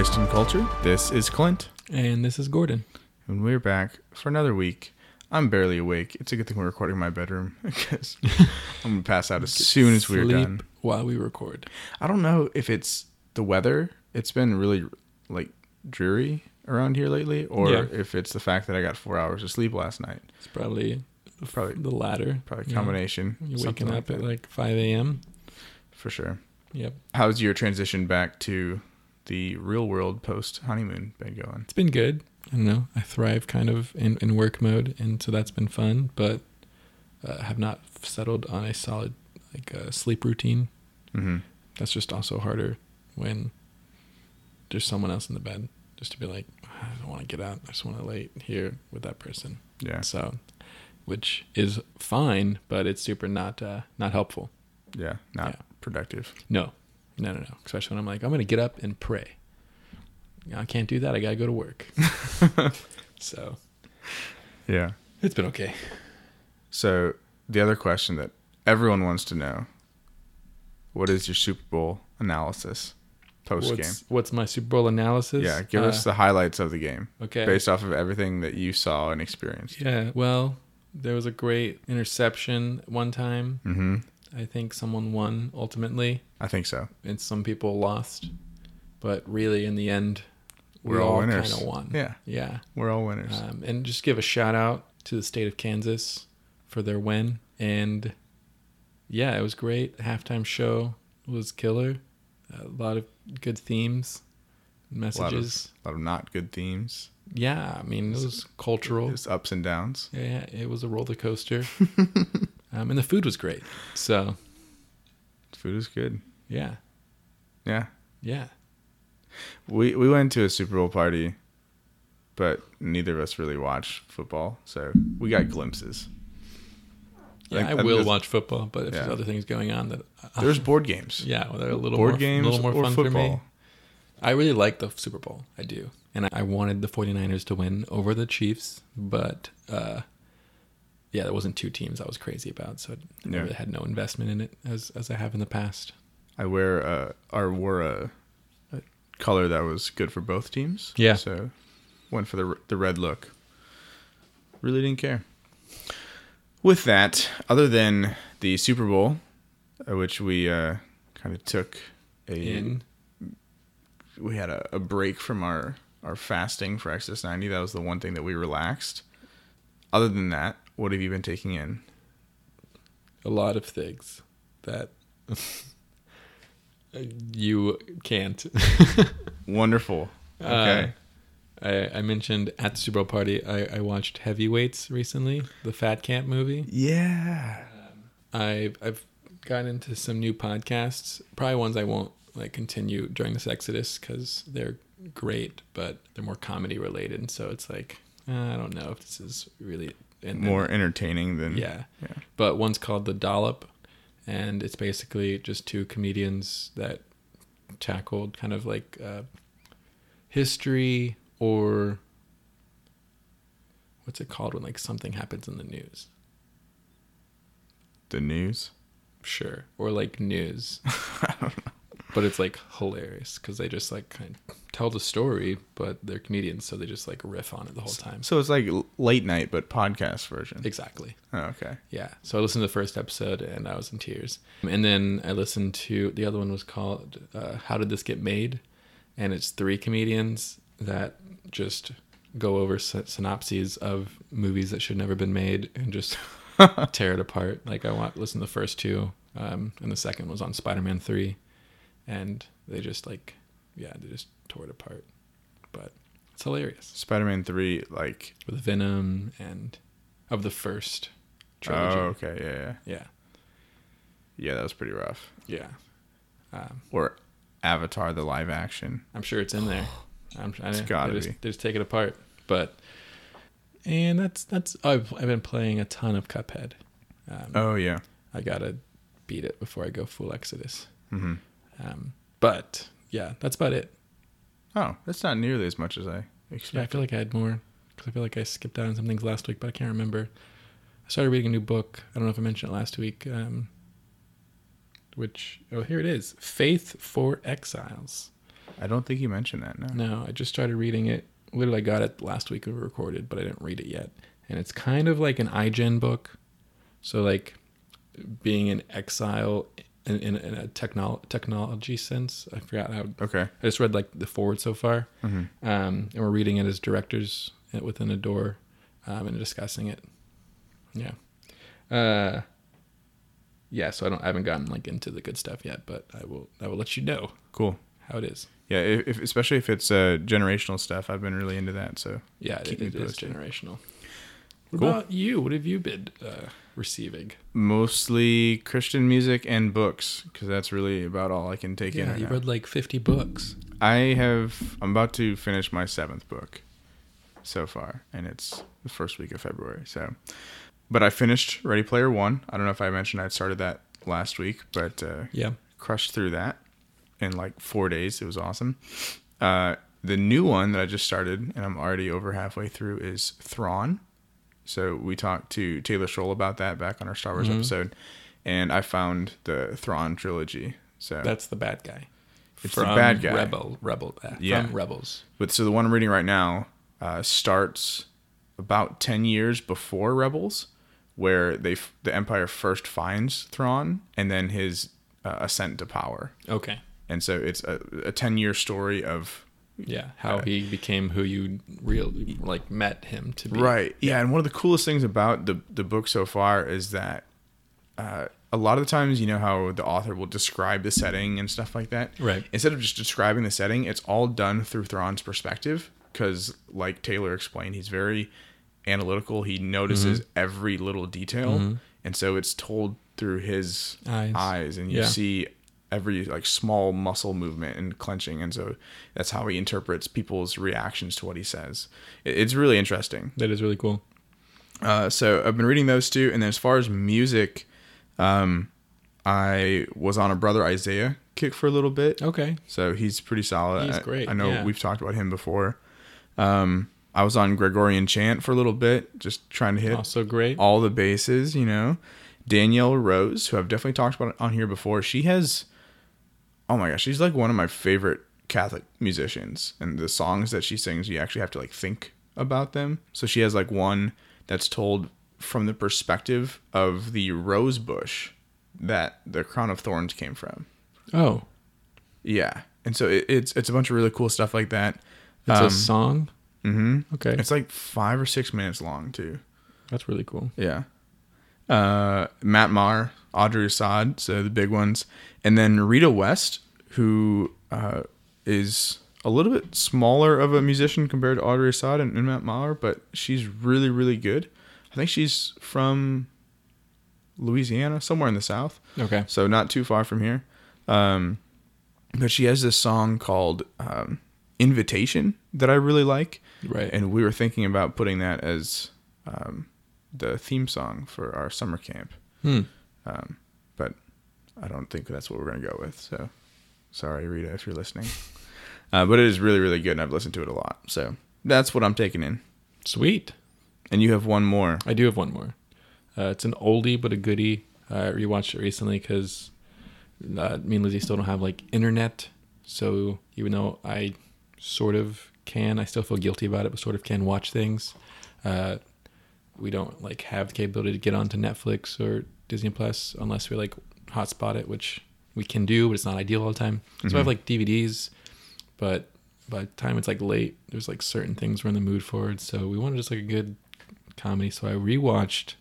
to Christ and Culture. This is Clint, And this is Gordon. and we're back for another week. I'm barely awake. It's a good thing we're recording in my bedroom because I'm gonna pass out as soon as we're done. While we record. I don't know if it's the weather. It's been really like dreary around here lately, or Yeah. if it's the fact that I got four hours of sleep last night. It's probably Probably- the latter. Probably You know, combination. You're something waking like up at like 5 a.m. for sure. Yep. How's your transition back to the real world post honeymoon been going? It's been good. I don't know. I thrive kind of in, in work mode, and so that's been fun, but uh, have not settled on a solid like uh, sleep routine. Mm-hmm. That's just also harder when there's someone else in the bed. Just to be like, I don't want to get out. I just want to lay here with that person. Yeah, So, which is fine, but it's super not uh, not helpful. yeah, not Yeah. productive. No, no, no, no. Especially when I'm like, I'm gonna get up and pray. I can't do that. I gotta go to work. so Yeah. it's been okay. So the other question that everyone wants to know: What is your Super Bowl analysis post game? What's, what's my Super Bowl analysis? Yeah, give Uh, us the highlights of the game okay. based off of everything that you saw and experienced. Yeah. Well, there was a great interception one time. Mm-hmm. I think someone won ultimately, I think so. and some people lost. But really, in the end, we We're all winners. kind of won. Yeah, Yeah. we're all winners. Um, and just give a shout out to the state of Kansas for their win. And yeah, it was great. Halftime show was killer. A lot of good themes, a lot of, messages. a lot of not good themes. yeah, I mean, it was cultural. There's ups and downs. Yeah, yeah, it was a roller coaster. um, and the food was great. So Food is good. yeah, Yeah, yeah. we we went to a Super Bowl party, but neither of us really watch football, so we got glimpses. Yeah, Like, I will watch football, but if Yeah. there's other things going on that, uh, There's board games, yeah, well, they're a little board more, games, a little more or fun football. for me. I really like the Super Bowl. I do. And I wanted the 49ers to win over the Chiefs, but uh, yeah, there wasn't two teams I was crazy about, so I Yeah. really had no investment in it as as I have in the past. I wear uh, or wore a, a color that was good for both teams. Yeah. So went for the the red look. Really didn't care. With that, other than the Super Bowl, uh, which we uh, kind of took a In we had a, a break from our our fasting for Exodus 90. That was the one thing that we relaxed. Other than that, what have you been taking in? a lot of things that you can't. Wonderful. Okay. I, I mentioned at the Super Bowl party, I, I watched Heavyweights recently, the Fat Camp movie. yeah. I've I've gotten into some new podcasts. Probably ones I won't like continue during this Exodus because they're great, but they're more comedy related, and so it's like uh, I don't know if this is really and, More entertaining than yeah. yeah. But one's called the Dollop, and it's basically just two comedians that tackled kind of like uh, history or what's it called when like something happens in the news. the news. Sure. Or like news. but it's like hilarious because they just like kind of tell the story, but they're comedians, so they just like riff on it the whole time. So it's like late night, but podcast version. Exactly. Oh, okay. Yeah. So I listened to the first episode and I was in tears. And then I listened to the other one was called uh, How Did This Get Made? And it's three comedians that just go over sy- synopses of movies that should never been made and just tear it apart. Like I want listen to the first two, um, and the second was on Spider Man three, and they just like, yeah, they just tore it apart. But it's hilarious Spider-Man three, like. with Venom and of the first trilogy. Oh, okay. Yeah, yeah. Yeah, Yeah, that was pretty rough. yeah. Um, Or Avatar, the live action. I'm sure it's in there. I'm, I, It's gotta they just, be. They just take it apart, but and that's that's I've I've been playing a ton of Cuphead. Um, Oh yeah. I gotta beat it before I go full Exodus. hmm Um, but yeah, that's about it. Oh, that's not nearly as much as I Yeah, I feel like I had more because I feel like I skipped out on some things last week, but I can't remember. I started reading a new book. I don't know if I mentioned it last week. Um, which oh here it is, Faith for Exiles. I don't think you mentioned that. No. No, I just started reading it. Literally, I got it last week we recorded, but I didn't read it yet. And it's kind of like an iGen book. So, like, being an exile in, in, in a technol- technology sense. I forgot how. Okay. I just read, like, the forward so far. Mhm. Um, and we're reading it as directors within a door um, and discussing it. Yeah. Uh, yeah, so I don't I haven't gotten like into the good stuff yet, but I will I will let you know Cool. how it is. Yeah, if, if especially if it's uh, generational stuff, I've been really into that. So Yeah, it, it is generational. What Cool. about you? What have you been uh, receiving? mostly Christian music and books because that's really about all I can take in. Yeah, you now. read like 50 books. I have. I'm about to finish my seventh book so far, and it's the first week of February. So, but I finished Ready Player One. I don't know if I mentioned I started that last week, but uh, Yeah. crushed through that in like four days. It was awesome. Uh, the new one that I just started, and I'm already over halfway through, is Thrawn. So we talked to Taylor Scholl about that back on our Star Wars Mhm. episode, and I found the Thrawn trilogy. So That's the bad guy. It's the bad guy. Rebel, rebel, uh, Yeah. from Rebels. But so the one I'm reading right now uh, starts about ten years before Rebels, where they f- the Empire first finds Thrawn, and then his uh, ascent to power. Okay. And so it's a, a ten year story of Yeah, how Uh, he became who you real like met him to be. right, yeah. And one of the coolest things about the the book so far is that uh, a lot of the times, you know how the author will describe the setting and stuff like that. Right. Instead of just describing the setting, it's all done through Thrawn's perspective. Because, like Taylor explained, he's very analytical. He notices every little detail, and so it's told through his Eyes. eyes, and you Yeah. see every like small muscle movement and clenching, and so that's how he interprets people's reactions to what he says. It's really interesting. That is really cool. Uh, so I've been reading those two, and then as far as music, um, I was on a brother Isaiah kick for a little bit. Okay. So he's pretty solid. He's I- great, I know yeah. we've talked about him before. Um, I was on Gregorian chant for a little bit, just trying to hit Also great. all the bases, you know. Danielle Rose, who I've definitely talked about on here before, she has, oh my gosh, she's like one of my favorite Catholic musicians. And the songs that she sings, you actually have to like think about them. So she has like one that's told from the perspective of the rose bush that the crown of thorns came from. Oh, Yeah, and so it, it's it's a bunch of really cool stuff like that. it's Um, a song. Mm-hmm. Okay. It's like five or six minutes long too. That's really cool. Yeah. Uh, Matt Maher, Audrey Assad, so the big ones, and then Rita West, who uh, is a little bit smaller of a musician compared to Audrey Assad and, and Matt Maher, but she's really really good. I think she's from Louisiana, somewhere in the South Okay. so not too far from here. Um, but she has this song called um, "Invitation" that I really like, Right. and we were thinking about putting that as um, the theme song for our summer camp. Hmm. Um, but I don't think that's what we're gonna go with. So sorry, Rita, if you're listening. Uh, but it is really, really good, and I've listened to it a lot. So that's what I'm taking in. Sweet. And you have one more. I do have one more. Uh, it's an oldie but a goodie. Uh, I rewatched it recently because uh, me and Lizzie still don't have like internet. So even though I sort of can, I still feel guilty about it, but sort of can watch things. Uh, we don't like have the capability to get onto Netflix or Disney Plus unless we like hotspot it, which we can do, but it's not ideal all the time. So I have mm-hmm. like DVDs, but by the time it's like late, there's like certain things we're in the mood for. So we wanted just like a good comedy. So I rewatched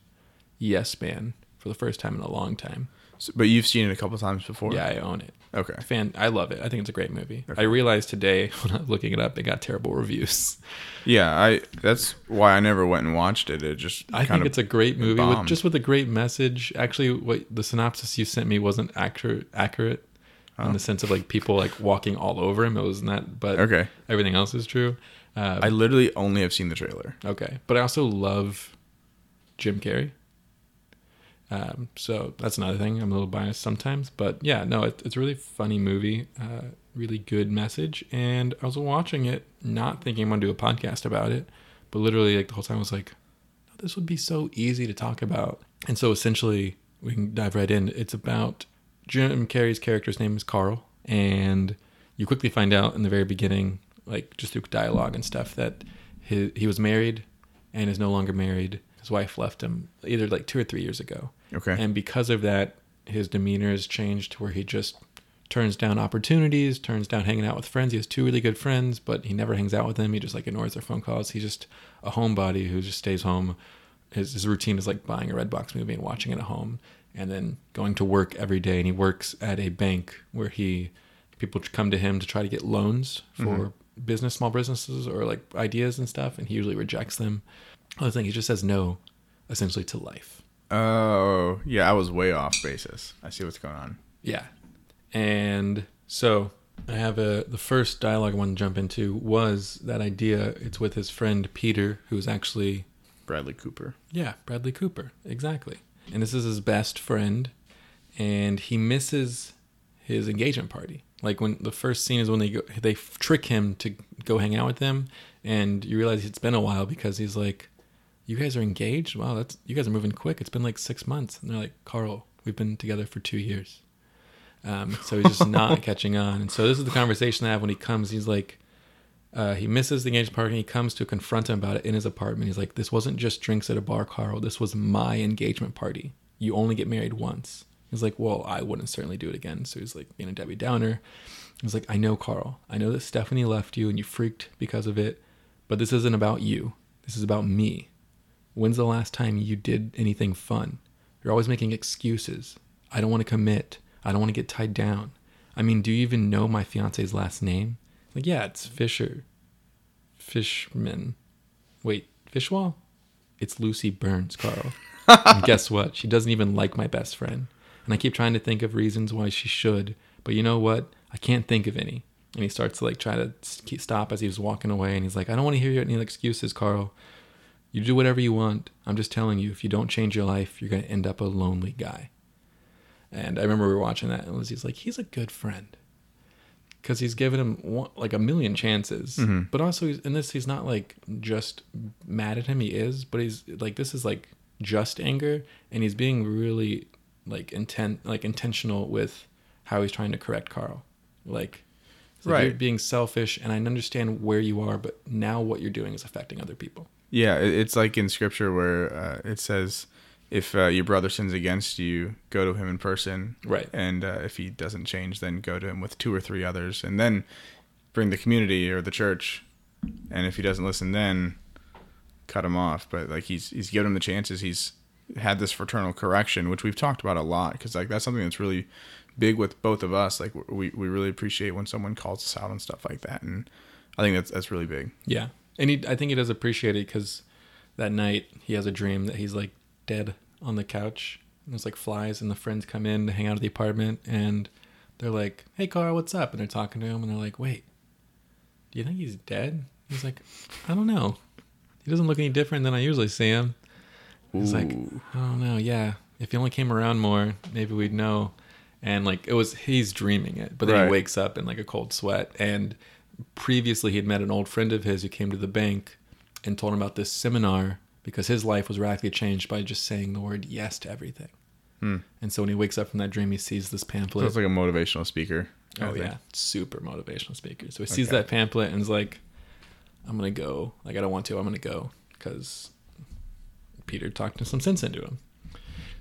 Yes Man for the first time in a long time. So, but you've seen it a couple times before. Yeah, I own it. Okay. Fan, I love it. I think it's a great movie. Okay. I realized today when I was looking it up, it got terrible reviews. Yeah, I. That's why I never went and watched it. It just. I think it's a great movie with just with a great message. Actually, what the synopsis you sent me wasn't accurate accurate in the sense of like people like walking all over him. It wasn't that, but Okay. everything else is true. Uh, I literally only have seen the trailer. Okay, but I also love Jim Carrey. Um, so that's another thing. I'm a little biased sometimes, but yeah, no, it, it's a really funny movie, uh, really good message. And I was watching it, not thinking I'm gonna do a podcast about it, but literally like the whole time I was like, "Oh, this would be so easy to talk about. And so essentially, we can dive right in. It's about Jim Carrey's character's name is Carl, and you quickly find out in the very beginning, like just through dialogue and stuff, that he he was married and is no longer married. His wife left him either like two or three years ago, Okay. and because of that, his demeanor has changed to where he just turns down opportunities, turns down hanging out with friends. He has two really good friends, but he never hangs out with them. He just like ignores their phone calls. He's just a homebody who just stays home. His, his routine is like buying a Redbox movie and watching it at home, and then going to work every day. And he works at a bank where he people come to him to try to get loans for mm-hmm. business, small businesses, or like ideas and stuff, and he usually rejects them. Other thing, he just says no, essentially to life. Oh, yeah, I was way off basis. I see what's going on. Yeah. And so I have a the first dialogue I want to jump into was that idea. It's with his friend Peter, who's actually Bradley Cooper. yeah, Bradley Cooper. Exactly. And this is his best friend and he misses his engagement party. Like when the first scene is when they go they trick him to go hang out with them and you realize it's been a while because he's like you guys are engaged? Wow, that's you guys are moving quick. It's been like 6 months. And they're like, "Carl, we've been together for 2 years." Um, so he's just not catching on. And so this is the conversation I have when he comes. He's like, uh, he misses the engagement party. And he comes to confront him about it in his apartment. He's like, "This wasn't just drinks at a bar, Carl. This was my engagement party. You only get married once." He's like, "Well, I wouldn't certainly do it again." So he's like being a Debbie Downer. He's like, "I know, Carl. I know that Stephanie left you and you freaked because of it, but this isn't about you. This is about me. When's the last time you did anything fun? You're always making excuses. I don't want to commit. I don't want to get tied down. I mean, do you even know my fiance's last name? Like, yeah, it's Fisher. Fishman. Wait, Fishwall? It's Lucy Burns, Carl. and guess what? She doesn't even like my best friend. And I keep trying to think of reasons why she should, but you know what? I can't think of any. And he starts to like try to stop as he was walking away, and he's like, "I don't want to hear any excuses, Carl. You do whatever you want. I'm just telling you, if you don't change your life, you're gonna end up a lonely guy." And I remember we were watching that, and Lizzie's like, "He's a good friend." Because he's given him one, like a million chances, Mhm. but also he's, in this, he's not like just mad at him. He is, but he's like this is like just anger, and he's being really like intent, like intentional with how he's trying to correct Carl. Like, like, you're being selfish, and I understand where you are, but now what you're doing is affecting other people. Yeah, it's like in scripture where uh, it says, if uh, your brother sins against you, go to him in person. Right. And uh, if he doesn't change, then go to him with two or three others. And then bring the community or the church. And if he doesn't listen, then cut him off. But like he's he's given him the chances. He's had this fraternal correction, which we've talked about a lot, because like that's something that's really big with both of us. Like we we really appreciate when someone calls us out on stuff like that, and I think that's that's really big. Yeah, and he, I think he does appreciate it because that night he has a dream that he's like dead on the couch. And there's like flies, and the friends come in to hang out at the apartment, and they're like, "Hey, Carl, what's up?" And they're talking to him, and they're like, "Wait, do you think he's dead?" He's like, "I don't know. He doesn't look any different than I usually see him." He's like. I don't know. Yeah, if he only came around more, maybe we'd know. And like it was, he's dreaming it, but then Right. he wakes up in like a cold sweat. And previously, he had met an old friend of his who came to the bank and told him about this seminar because his life was radically changed by just saying the word yes to everything. Hmm. And so when he wakes up from that dream, he sees this pamphlet. it's like a motivational speaker. Oh yeah, super motivational speaker. So he sees Okay. that pamphlet and is like, "I'm gonna go. Like I don't want to. I'm gonna go because Peter talked some sense into him."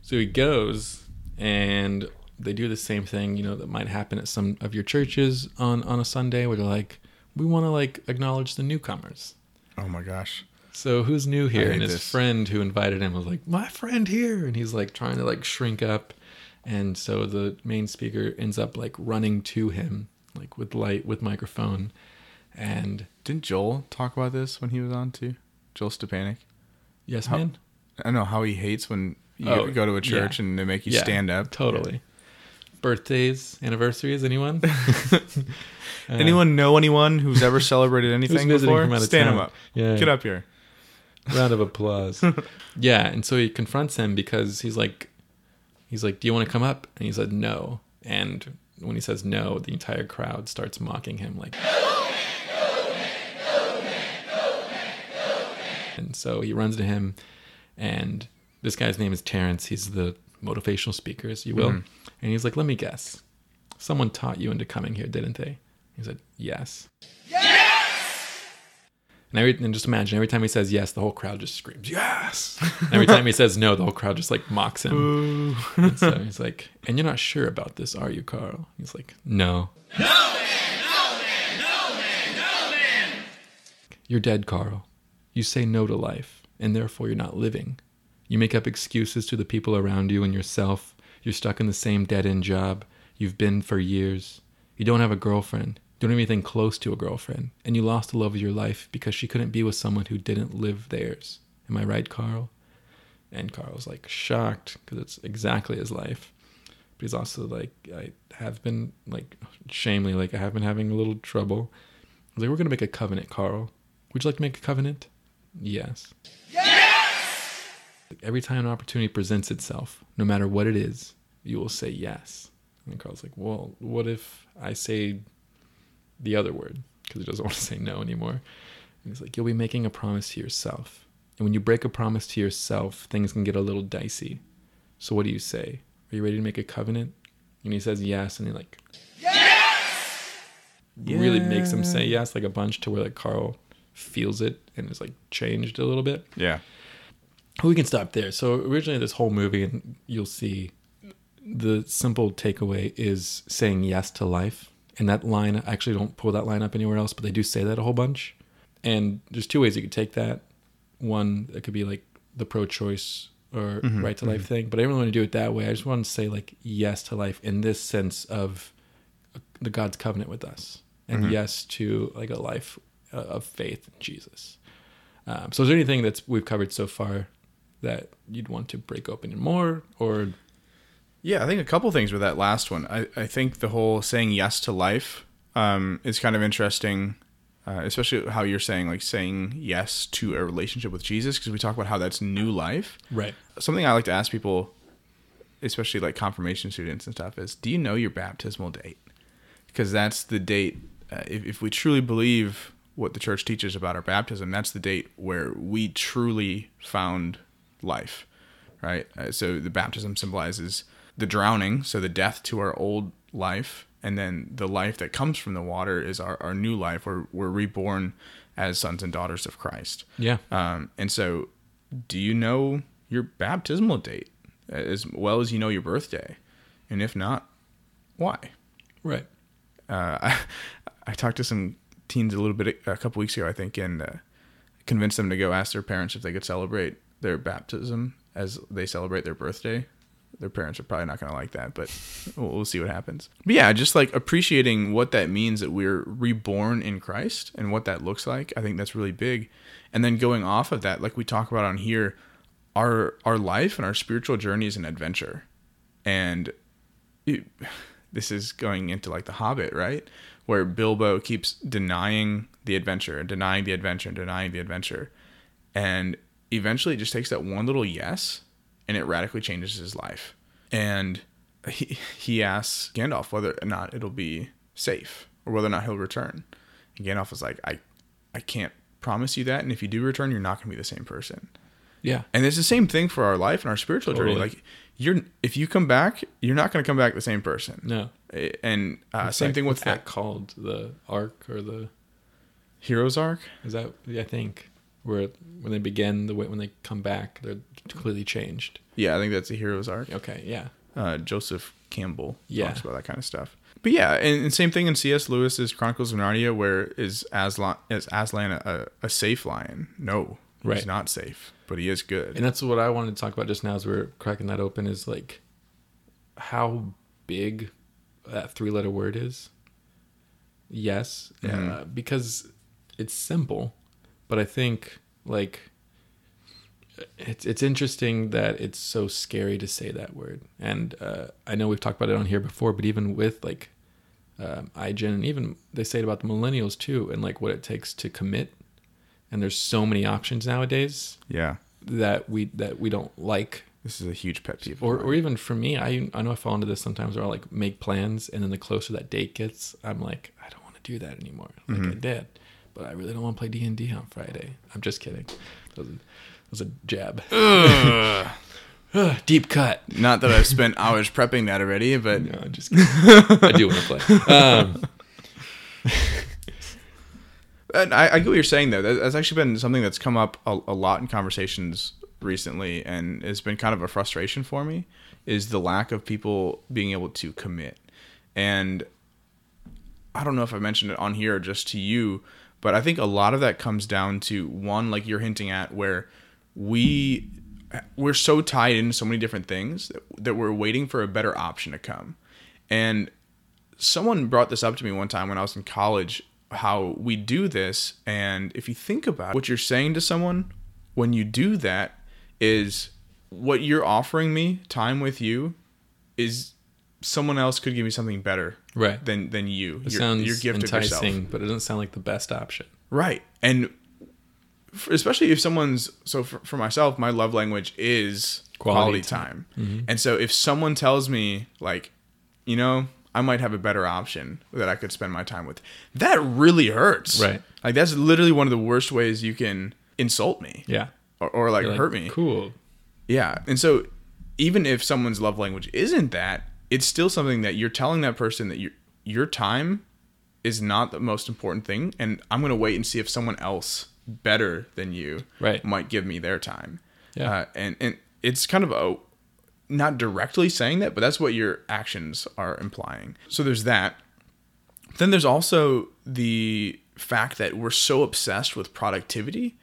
So he goes, and they do the same thing. You know that might happen at some of your churches on on a Sunday where they're like, "We want to like acknowledge the newcomers." Oh my gosh. So who's new here? And his this. friend who invited him was like, "My friend here," and he's like trying to like shrink up, and so the main speaker ends up like running to him, like with light with microphone, and Didn't Joel talk about this when he was on too? Joel Stepanik. yes, How- man, I know how he hates when you Oh, go to a church yeah. and they make you Yeah, stand up. totally. Birthdays, anniversaries, anyone? Uh, Anyone know anyone who's ever celebrated anything visiting before? from out of Stand town? them up. Yeah, Get up here. round of applause. yeah, and so he confronts him because he's like, he's like, "Do you want to come up?" And he said, "No." And when he says no, the entire crowd starts mocking him, like. And so he runs to him, and this guy's name is Terrence. He's the motivational speaker, as you will. Mhm. And he's like, "Let me guess, someone taught you into coming here, didn't they?" He said, "Yes." Yes. And every and just imagine every time he says yes, the whole crowd just screams yes. And every time he says no, the whole crowd just like mocks him. And so he's like, "And you're not sure about this, are you, Carl?" He's like, "No." No man, no man, no man, no man. You're dead, Carl. You say no to life, and therefore you're not living. You make up excuses to the people around you and yourself. You're stuck in the same dead end job you've been for years. You don't have a girlfriend. You don't have anything close to a girlfriend. And you lost the love of your life because she couldn't be with someone who didn't live theirs. Am I right, Carl? And Carl's like shocked because it's exactly his life. But he's also like, I have been like, shamefully, like, I have been having a little trouble. Like, we're going to make a covenant, Carl. Would you like to make a covenant? Yes. Yes! Every time an opportunity presents itself, no matter what it is, you will say yes. And Carl's like, well, what if I say the other word? Because he doesn't want to say no anymore. And he's like, you'll be making a promise to yourself. And when you break a promise to yourself, things can get a little dicey. So what do you say? Are you ready to make a covenant? And he says yes, and he like yes! really makes him say yes like a bunch to where like Carl feels it and is like changed a little bit. Yeah. We can stop there. So originally this whole movie and you'll see the simple takeaway is saying yes to life. And that line I actually don't pull that line up anywhere else, but they do say that a whole bunch. And there's two ways you could take that. One, it could be like the pro choice or right to life thing, but I don't really want to do it that way. I just want to say like yes to life in this sense of the God's covenant with us, and yes to like a life uh, of faith in Jesus. Um, so, is there anything that's we've covered so far that you'd want to break open more, or Yeah, I think a couple things with that last one. I, I think the whole saying yes to life um, is kind of interesting, uh, especially how you're saying, like saying yes to a relationship with Jesus, because we talk about how that's new life. right? Something I like to ask people, especially like confirmation students and stuff, is do you know your baptismal date? Because that's the date, uh, if, if we truly believe what the church teaches about our baptism, that's the date where we truly found life, right? Uh, so the baptism symbolizes the drowning, so the death to our old life, and then the life that comes from the water is our, our new life, where we're reborn as sons and daughters of Christ. Yeah, Um, and so, do you know your baptismal date as well as you know your birthday? And if not, why? right. Uh, I, I talked to some teens a little bit a couple weeks ago, I think, and uh, convinced them to go ask their parents if they could celebrate their baptism as they celebrate their birthday. Their parents are probably not going to like that, but we'll, we'll see what happens. But yeah, just like appreciating what that means that we're reborn in Christ and what that looks like. I think that's really big. And then going off of that, like we talk about on here, our our life and our spiritual journey is an adventure, and it, this is going into like the Hobbit, right? Where Bilbo keeps denying the adventure denying the adventure denying the adventure, and eventually it just takes that one little yes, and it radically changes his life. And he he asks Gandalf whether or not it'll be safe or whether or not he'll return. And Gandalf is like, I I can't promise you that, and if you do return, you're not going to be the same person. Yeah, And it's the same thing for our life and our spiritual journey. Like you're, if you come back, you're not going to come back the same person. no. And uh, same that- thing with what's that called the arc or the hero's arc. is that I think where when they begin the way when they come back they're completely changed. Yeah, I think that's a hero's arc. Okay, yeah, Uh, Joseph Campbell Yeah. talks about that kind of stuff. But yeah, and, and same thing in C.S. Lewis's Chronicles of Narnia, where is Aslan is Aslan a, a safe lion? No, he's Right. not safe, but he is good. and that's what I wanted to talk about just now as we're cracking that open is like how big that three letter word is. Yes, uh, because it's simple, but I think like it's it's interesting that it's so scary to say that word. And uh, I know we've talked about it on here before, but even with like um, iGen, and even they say it about the millennials too, and like what it takes to commit. And there's so many options nowadays yeah, that we that we don't like this is a huge pet peeve. or, or even for me I I know I fall into this sometimes where I like make plans and then the closer that date gets I'm like I don't want to do that anymore like I did but I really don't want to play D&D on Friday. I'm just kidding. That was a, that was a jab. Ugh, deep cut. Not that I've spent hours prepping that already, but no I'm just kidding. I do want to play. Um, And I, I get what you're saying though. That's actually been something that's come up a, a lot in conversations recently, and it's been kind of a frustration for me. Is the lack of people being able to commit, and I don't know if I mentioned it on here or just to you, but I think a lot of that comes down to one, like you're hinting at, where we we're so tied into so many different things that, that we're waiting for a better option to come, and someone brought this up to me one time when I was in college how we do this. And if you think about it, what you're saying to someone when you do that is what you're offering me time with you is someone else could give me something better Right. than than you It your, sounds your gift of yourself enticing, but it doesn't sound like the best option. right and f especially if someone's so for, for myself my love language is quality, Quality time, Mm-hmm. and so if someone tells me like you know i might have a better option that i could spend my time with that really hurts Right. like that's literally one of the worst ways you can insult me Yeah. or, or like like, hurt me Cool. yeah. And so even if someone's love language isn't that, it's still something that you're telling that person that your your time is not the most important thing and I'm going to wait and see if someone else better than you Right. might give me their time. Yeah. Uh, and and it's kind of a not directly saying that, but that's what your actions are implying. So there's that. Then there's also the fact that we're so obsessed with productivity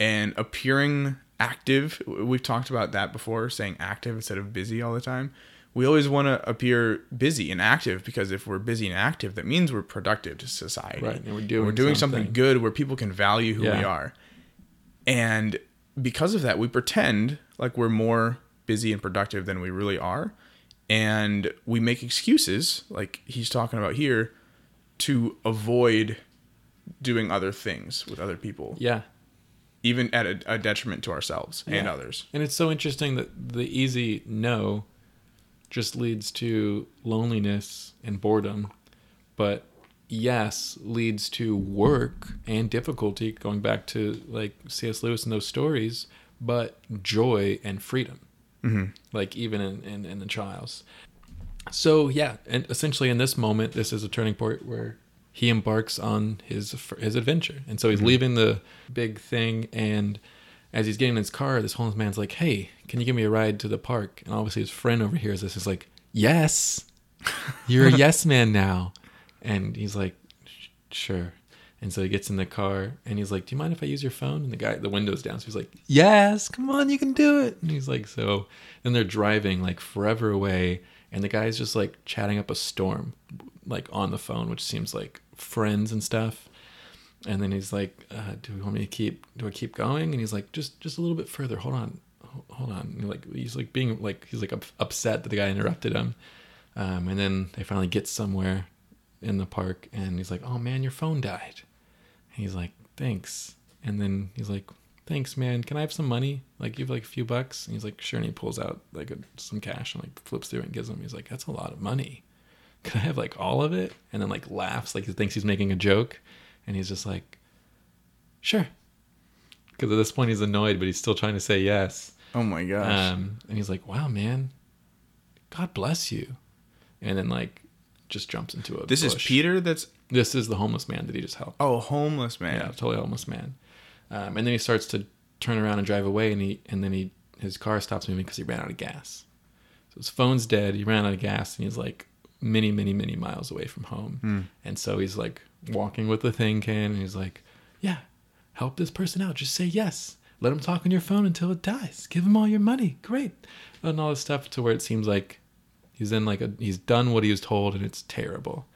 and appearing active. We've talked about that before, saying active instead of busy all the time. We always want to appear busy and active because if we're busy and active, that means we're productive to society. Right, and we're doing we're doing something. something. good where people can value who we are. And because of that, we pretend like we're more busy and productive than we really are. And we make excuses, like he's talking about here, to avoid doing other things with other people, Yeah. even at a, a detriment to ourselves and others. And it's so interesting that the easy no just leads to loneliness and boredom, but yes leads to work and difficulty, going back to like C.S. Lewis and those stories, but joy and freedom, mm-hmm. like even in, in, in the trials. So yeah, and essentially in this moment, this is a turning point where he embarks on his his adventure, and so he's leaving the big thing, and as he's getting in his car, this homeless man's like, "Hey, can you give me a ride to the park?" And obviously his friend overhears this. Is like, "Yes, you're a yes man now," and he's like, "Sure." And so he gets in the car and he's like, "Do you mind if I use your phone?" And the guy, the window's down, so he's like, "Yes, come on, you can do it." And he's like, "So," then they're driving like forever away, and the guy's just like chatting up a storm, like on the phone, which seems like friends and stuff. And then he's like, uh, "Do we want me to keep? Do I keep going?" And he's like, "Just, just a little bit further. Hold on, hold on." And like he's like being like he's like up, upset that the guy interrupted him. Um, and then they finally get somewhere in the park, and he's like, "Oh man, your phone died." And he's like, "Thanks." And then he's like, "Thanks, man. Can I have some money? Like, you have like a few bucks?" And he's like, "Sure." And he pulls out like a, some cash and like flips through it and gives him. He's like, "That's a lot of money. Can I have like all of it?" And then like laughs, like he thinks he's making a joke, and he's just like, "Sure." Because at this point he's annoyed, but he's still trying to say yes. Oh my gosh. Um, and he's like, "Wow, man, God bless you," and then like just jumps into a. this is. Peter that's This is the homeless man that he just helped. oh homeless man. Yeah, totally homeless man. Um, and then he starts to turn around and drive away, and he and then he his car stops moving because he ran out of gas. So his phone's dead. He ran out of gas, and he's like many, many, many miles away from home. Hmm. And so he's like walking with the thing can, and he's like, "Yeah, help this person out. Just say yes. Let him talk on your phone until it dies. Give him all your money. Great." And all this stuff to where it seems like he's in like a he's done what he was told, and it's terrible.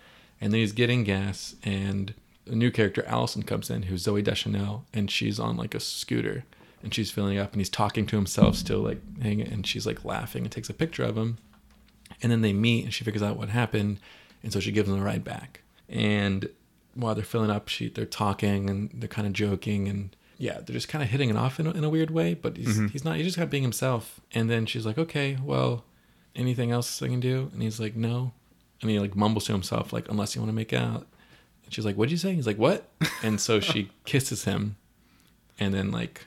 And then he's getting gas, and a new character, Allison, comes in, who's Zooey Deschanel, and she's on like a scooter, and she's filling up, and he's talking to himself, still like hanging, and she's like laughing and takes a picture of him, and then they meet, and she figures out what happened, and so she gives him a ride back. And while they're filling up, she they're talking and they're kind of joking, and yeah, they're just kind of hitting it off in a, in a weird way, but he's mm-hmm. he's not. He's just kind of being himself. And then she's like, okay, well, anything else I can do? And he's like, no. And he like mumbles to himself, like, unless you want to make out. And she's like, what'd you say? He's like, what? And so she kisses him and then like,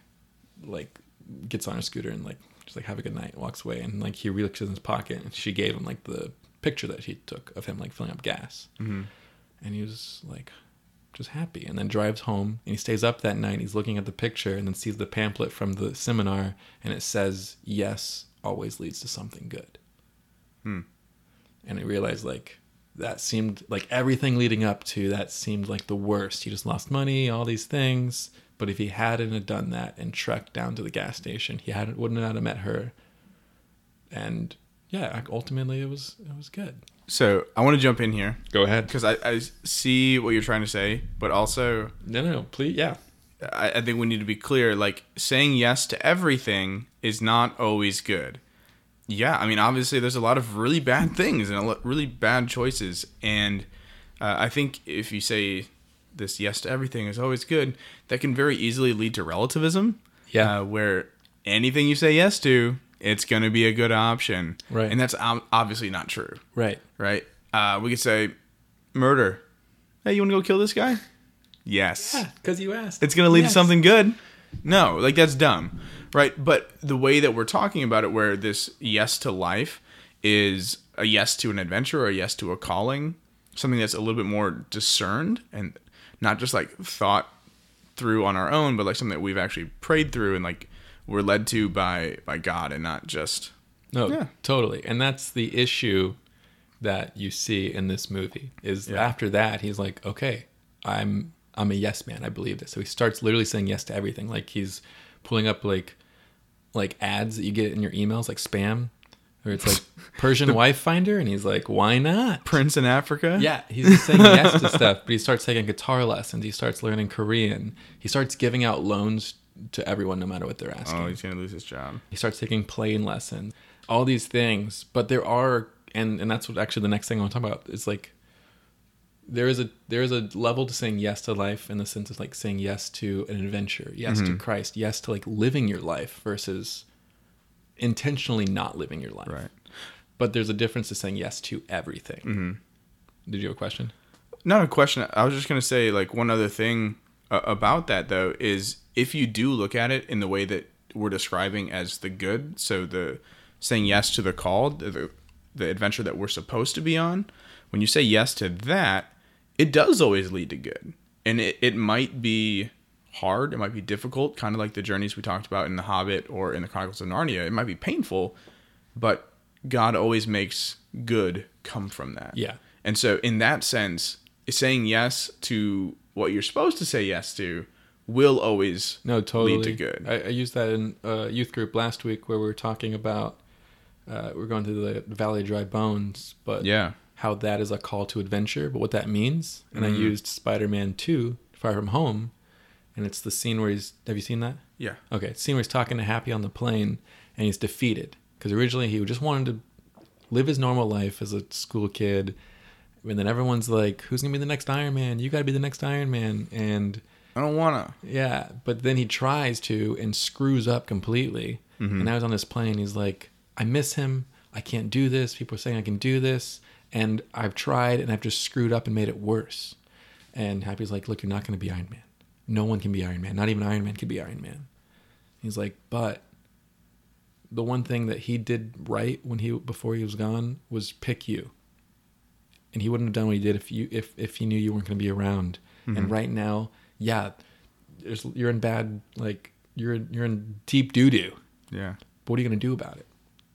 like gets on her scooter and like, like, have a good night, walks away. And like, he reaches in his pocket and she gave him like the picture that he took of him like filling up gas. Mm-hmm. And he was like, just happy. And then drives home and he stays up that night. He's looking at the picture and then sees the pamphlet from the seminar and it says, Yes always leads to something good. Hmm. And he realized, like, that seemed like everything leading up to that seemed like the worst. He just lost money, all these things. But if he hadn't have done that and trekked down to the gas station, he hadn't wouldn't have met her. And yeah, ultimately it was it was good. So I want to jump in here Go ahead. because I, I see what you're trying to say, but also No, no, no, please, yeah. I, I think we need to be clear. Like saying yes to everything is not always good. Yeah, I mean, obviously, there's a lot of really bad things and a lot, really bad choices, and uh, I think if you say this yes to everything is always good, that can very easily lead to relativism. Yeah. uh, where anything you say yes to, it's going to be a good option, Right. And that's obviously not true, Right. right? Uh, we could say murder. Hey, you want to go kill this guy? Yes Because you asked. it's going to lead Yes. to something good. No, like that's dumb, right? But the way that we're talking about it, where this yes to life is a yes to an adventure or a yes to a calling, something that's a little bit more discerned and not just like thought through on our own, but like something that we've actually prayed through and like we're led to by by God and not just No, Yeah. totally. And that's the issue that you see in this movie is Yeah. after that he's like, okay, I'm I'm a yes man. I believe this. So he starts literally saying yes to everything. Like he's pulling up like like ads that you get in your emails, like spam, or it's like Persian wife finder, and he's like, why not? Prince in Africa. Yeah, he's saying yes to stuff, but he starts taking guitar lessons. He starts learning Korean. He starts giving out loans to everyone, no matter what they're asking Oh, he's gonna lose his job. he starts taking plane lessons all these things but there are and and that's what actually the next thing i want to talk about is like there is a there is a level to saying yes to life in the sense of like saying yes to an adventure yes to mm-hmm. christ yes to like living your life versus intentionally not living your life. Right. but there's a difference to saying yes to everything. Did you have a question? Not a question. I was just gonna say like one other thing uh, about that though is if you do look at it in the way that we're describing as the good, so the saying yes to the call, the the adventure that we're supposed to be on, when you say yes to that, it does always lead to good, and it it might be hard, it might be difficult, kind of like the journeys we talked about in The Hobbit or in the Chronicles of Narnia. It might be painful, but God always makes good come from that. Yeah. And so, in that sense, saying yes to what you're supposed to say yes to will always no totally lead to good. I, I used that in a youth group last week where we were talking about uh, we are going through the valley of dry bones but yeah. how that is a call to adventure, but what that means. And Mm-hmm. I used Spider Man 2, Far From Home, and it's the scene where he's. Have you seen that? Yeah. Okay, scene where he's talking to Happy on the plane and he's defeated. Because originally he just wanted to live his normal life as a school kid. And then everyone's like, who's going to be the next Iron Man? You got to be the next Iron Man. And I don't want to. yeah, but then he tries to and screws up completely. Mm-hmm. And now he's on this plane. He's like, I miss him. I can't do this. People are saying I can do this. And I've tried and I've just screwed up and made it worse. And Happy's like, Look, you're not going to be Iron Man. No one can be Iron Man. Not even Iron Man could be Iron Man. He's like, But the one thing that he did right when he before he was gone was pick you. And he wouldn't have done what he did if you if if he knew you weren't going to be around. And mm-hmm. right now, yeah, there's, you're in bad like you're in, you're in deep doo doo. Yeah. But what are you gonna do about it?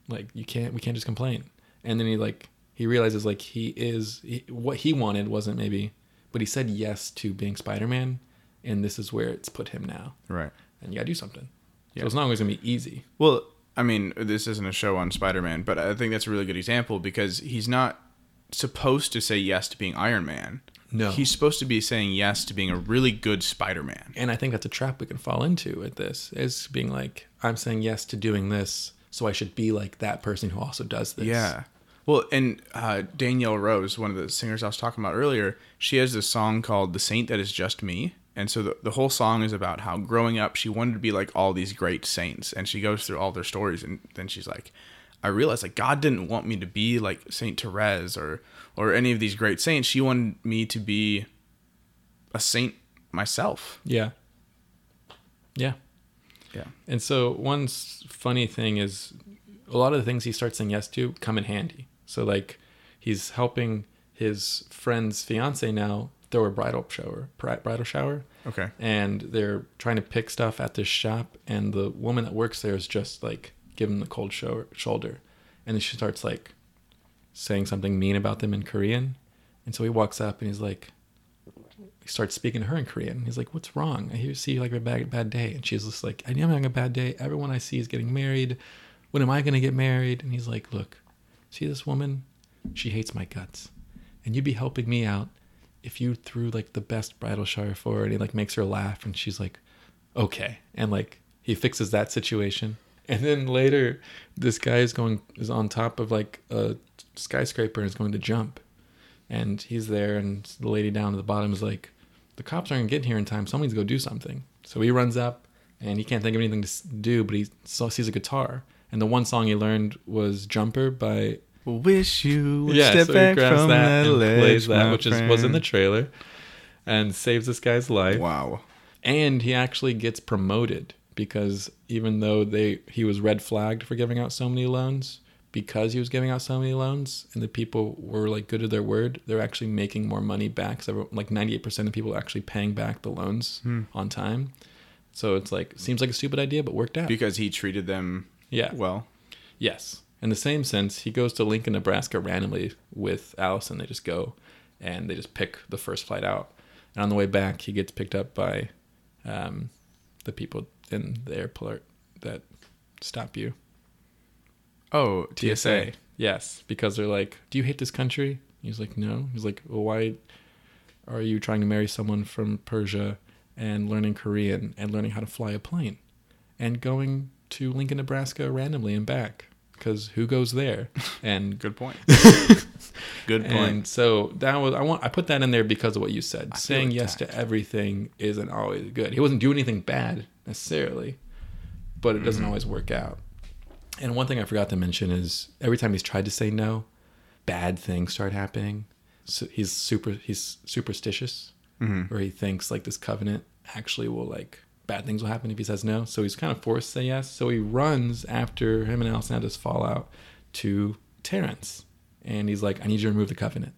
Like you can't we can't just complain. And then he like he realizes like he is he, what he wanted wasn't maybe, but he said yes to being Spider Man, and this is where it's put him now. Right. And you gotta do something. Yeah. So it's not always gonna be easy. Well, I mean, this isn't a show on Spider Man, but I think that's a really good example because he's not supposed to say yes to being Iron Man. No. He's supposed to be saying yes to being a really good Spider Man. And I think that's a trap we can fall into at this is being like, I'm saying yes to doing this, so I should be like that person who also does this. Yeah. Well, and uh, Danielle Rose, one of the singers I was talking about earlier, she has this song called The Saint That Is Just Me. And so the, the whole song is about how growing up, she wanted to be like all these great saints. And she goes through all their stories. And then she's like, I realized like God didn't want me to be like Saint Therese or, or any of these great saints. She wanted me to be a saint myself. Yeah. Yeah. Yeah. And so one funny thing is a lot of the things he starts saying yes to come in handy. So like he's helping his friend's fiance now throw a bridal shower, bridal shower, Okay. and they're trying to pick stuff at this shop, and the woman that works there is just like giving them the cold show- shoulder, and then she starts like saying something mean about them in Korean, and so he walks up and he's like, he starts speaking to her in Korean. He's like, "What's wrong? I hear you see like a bad bad day," and she's just like, "I am having a bad day. Everyone I see is getting married. When am I gonna get married?" And he's like, "Look, see this woman? She hates my guts, and you'd be helping me out." If you threw like the best bridal shower for her and he like makes her laugh and she's like okay. And like he fixes that situation. And then later this guy is going is on top of like a skyscraper and is going to jump. And he's there and the lady down at the bottom is like the cops aren't getting here in time. Someone needs to go do something. So he runs up and he can't think of anything to do but he sees a guitar. And the one song he learned was jumper by Wish you would yeah, step so he back grabs from that that and ledge, plays that, which is was in the trailer, and saves this guy's life. Wow. And he actually gets promoted because even though they he was red flagged for giving out so many loans, because he was giving out so many loans, and the people were like good to their word, they're actually making more money back. So like ninety eight percent of people are actually paying back the loans Hmm. on time. So it's like seems like a stupid idea, but worked out. Because he treated them yeah. well. Yes. In the same sense, he goes to Lincoln, Nebraska randomly with Allison. They just go and they just pick the first flight out. And on the way back, he gets picked up by um, the people in the airport that stop you. Oh, TSA. Yes. Because they're like, Do you hate this country? He's like, No. He's like, Well, why are you trying to marry someone from Persia and learning Korean and learning how to fly a plane and going to Lincoln, Nebraska randomly and back? Because who goes there? And Good point. Good point. and so that was I want I put that in there because of what you said. Saying yes to everything isn't always good. He wasn't doing anything bad necessarily, but it doesn't Mm-hmm. always work out. And one thing I forgot to mention is every time he's tried to say no, bad things start happening. So he's super he's superstitious, Mhm. where he thinks like this covenant actually will like bad things will happen if he says no. So he's kind of forced to say yes. So he runs after him and Allison fallout to Terrence, and he's like, "I need you to remove the covenant."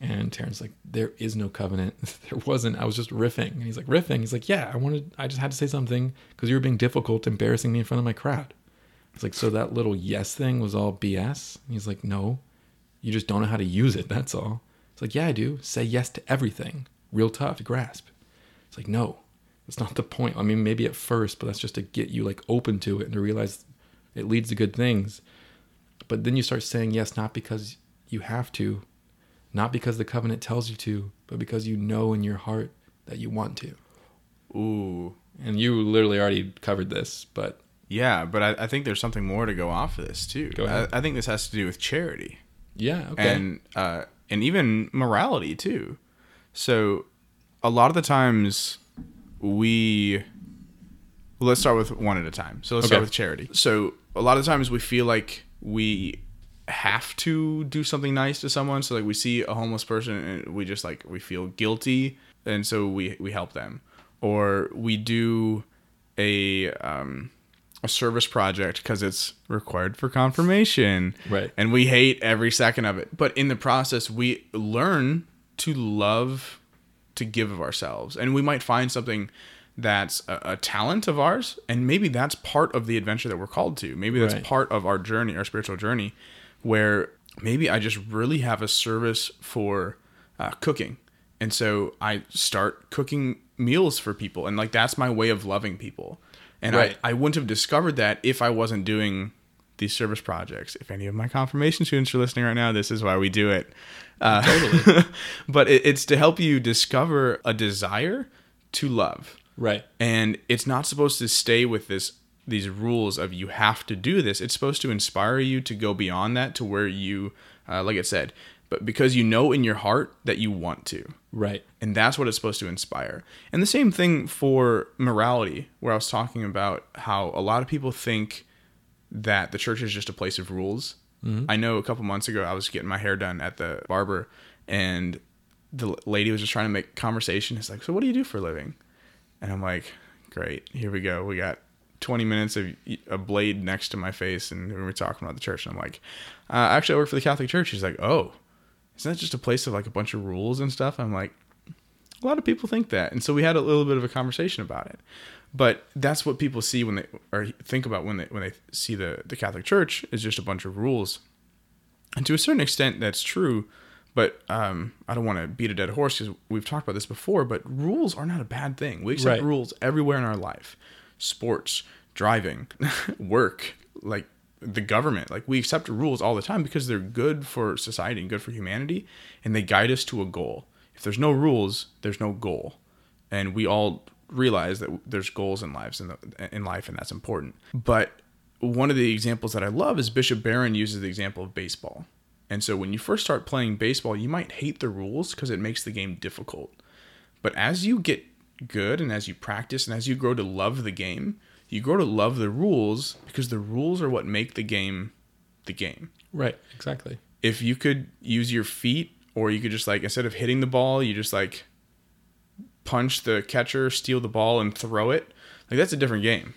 And Terrence's like, "There is no covenant. there wasn't. I was just riffing." And he's like, "Riffing." He's like, "Yeah, I wanted. I just had to say something because you were being difficult, embarrassing me in front of my crowd." It's like, so that little yes thing was all BS. And he's like, no, you just don't know how to use it. That's all. It's like, yeah, I do. Say yes to everything. Real tough to grasp. It's like, no, that's not the point. I mean, maybe at first, but that's just to get you like open to it and to realize it leads to good things. But then you start saying yes, not because you have to, not because the covenant tells you to, but because you know in your heart that you want to. Ooh. And you literally already covered this, but Yeah, but I, I think there's something more to go off of this too. Go ahead. I, I think this has to do with charity yeah, okay. and uh, and even morality too. So a lot of the times we let's start with one at a time. So let's start with charity. So a lot of times we feel like we have to do something nice to someone. So like we see a homeless person and we just like we feel guilty, and so we we help them, or we do a um, a service project because it's required for confirmation, Right. And we hate every second of it, but in the process, we learn to love to give of ourselves, and we might find something that's a, a talent of ours, and maybe that's part of the adventure that we're called to. Maybe that's Right. part of our journey, our spiritual journey, where maybe I just really have a service for uh, cooking, and so I start cooking meals for people, and like that's my way of loving people. And Right. I, I wouldn't have discovered that if I wasn't doing these service projects. If any of my confirmation students are listening right now, this is why we do it. Uh, Totally. but it, it's to help you discover a desire to love right. and it's not supposed to stay with this these rules of you have to do this it's supposed to inspire you to go beyond that to where you uh, like it said but because you know in your heart that you want to Right. and that's what it's supposed to inspire and the same thing for morality where i was talking about how a lot of people think that the church is just a place of rules. I know a couple months ago i was getting my hair done at the barber and the lady was just trying to make conversation. It's like so what do you do for a living? And i'm like great here we go. We got 20 minutes of a blade next to my face and we were talking about the church. And i'm like uh, actually i work for the catholic church. She's like oh isn't that just a place of like a bunch of rules and stuff? I'm like A lot of people think that, and so we had a little bit of a conversation about it. But that's what people see when they or think about when they when they see the the Catholic Church is just a bunch of rules, and to a certain extent that's true. But um, I don't want to beat a dead horse because we've talked about this before. But rules are not a bad thing. We accept Right. rules everywhere in our life, sports, driving, work, like the government. Like we accept rules all the time because they're good for society and good for humanity, and they guide us to a goal. There's no rules, there's no goal, and we all realize that there's goals in lives in, the, in life, and that's important. But one of the examples that I love is Bishop Barron uses the example of baseball. And so when you first start playing baseball, you might hate the rules because it makes the game difficult. But as you get good and as you practice and as you grow to love the game, you grow to love the rules because the rules are what make the game the game. Right. Exactly. If you could use your feet or you could just like instead of hitting the ball, you just like punch the catcher, steal the ball and throw it. Like that's a different game.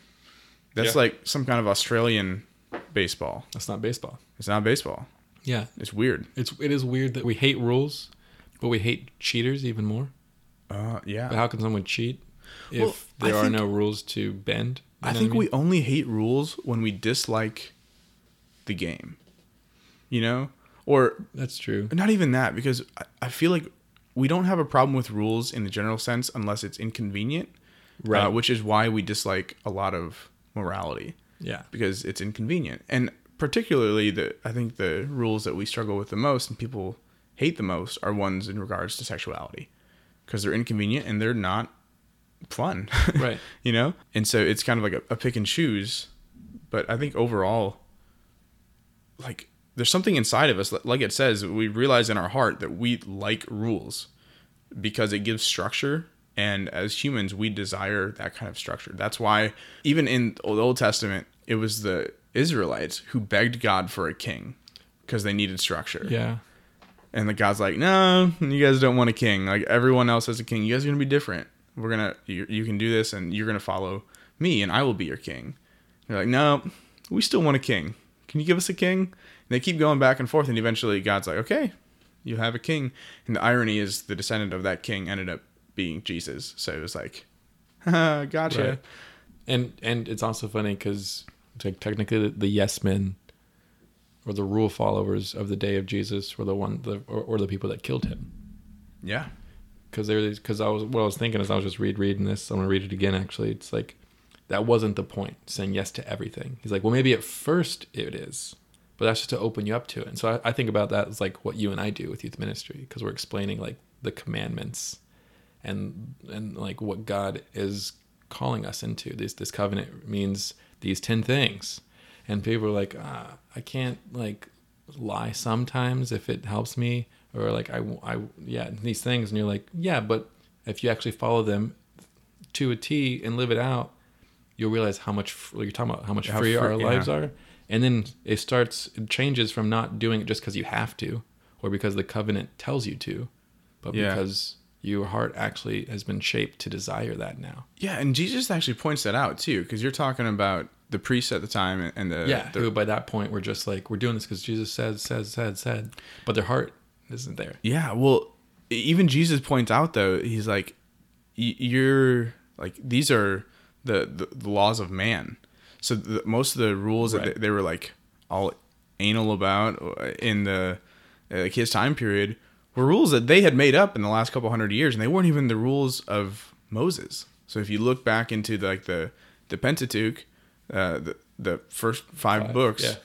That's Yeah. like some kind of Australian baseball. That's not baseball. It's not baseball. Yeah. It's weird. It's it is weird that we hate rules, but we hate cheaters even more. Uh yeah. But how can someone cheat if Well, I there are think- no rules to bend? You I think what we only hate rules when we dislike the game. You know? Or That's true. not even that, because I, I feel like we don't have a problem with rules in the general sense unless it's inconvenient. Right. Uh, which is why we dislike a lot of morality Yeah. because it's inconvenient. And particularly the I think the rules that we struggle with the most and people hate the most are ones in regards to sexuality. Because they're inconvenient and they're not fun. Right. you know? And so it's kind of like a, a pick and choose. But I think overall, like, there's something inside of us, like it says, we realize in our heart that we like rules because it gives structure. And as humans, we desire that kind of structure. That's why, even in the Old Testament, it was the Israelites who begged God for a king because they needed structure. Yeah. And the God's like, no, you guys don't want a king. Like everyone else has a king. You guys are gonna be different. We're gonna, you, you can do this, and you're gonna follow me, and I will be your king. They're like, no, we still want a king. Can you give us a king? They keep going back and forth, and eventually God's like, okay, you have a king. And the irony is, the descendant of that king ended up being Jesus. So it was like, gotcha. Right. And and it's also funny because like technically the, the yes men or the rule followers of the day of Jesus were the one the or, or the people that killed him Yeah. because they're because I was what I was thinking is I was just read reading this I'm gonna read it again actually it's like that wasn't the point saying yes to everything he's like well maybe at first it is but that's just to open you up to it. And so I, I think about that as like what you and I do with youth ministry because we're explaining like the commandments and and like what God is calling us into. This this covenant means these 10 things. And people are like ah, I can't like lie sometimes if it helps me or like I, I yeah these things. And you're like yeah but if you actually follow them to a T and live it out you'll realize how much you're talking about how much How free free- our lives are and then it starts it changes from not doing it just because you have to or because the covenant tells you to but Yeah. because your heart actually has been shaped to desire that now Yeah, and Jesus actually points that out too, because you're talking about the priests at the time and- the yeah the, who by that point we're just like we're doing this because jesus said said said said but their heart isn't there Yeah, well, even Jesus points out though, he's like, y- you're like these are the the, the laws of man. So the, most of the rules that they, they were like all anal about uh, in the like his time period were rules that they had made up in the last couple hundred years, and they weren't even the rules of Moses. So if you look back into like the the Pentateuch, uh, the the first five, Five, books, yeah.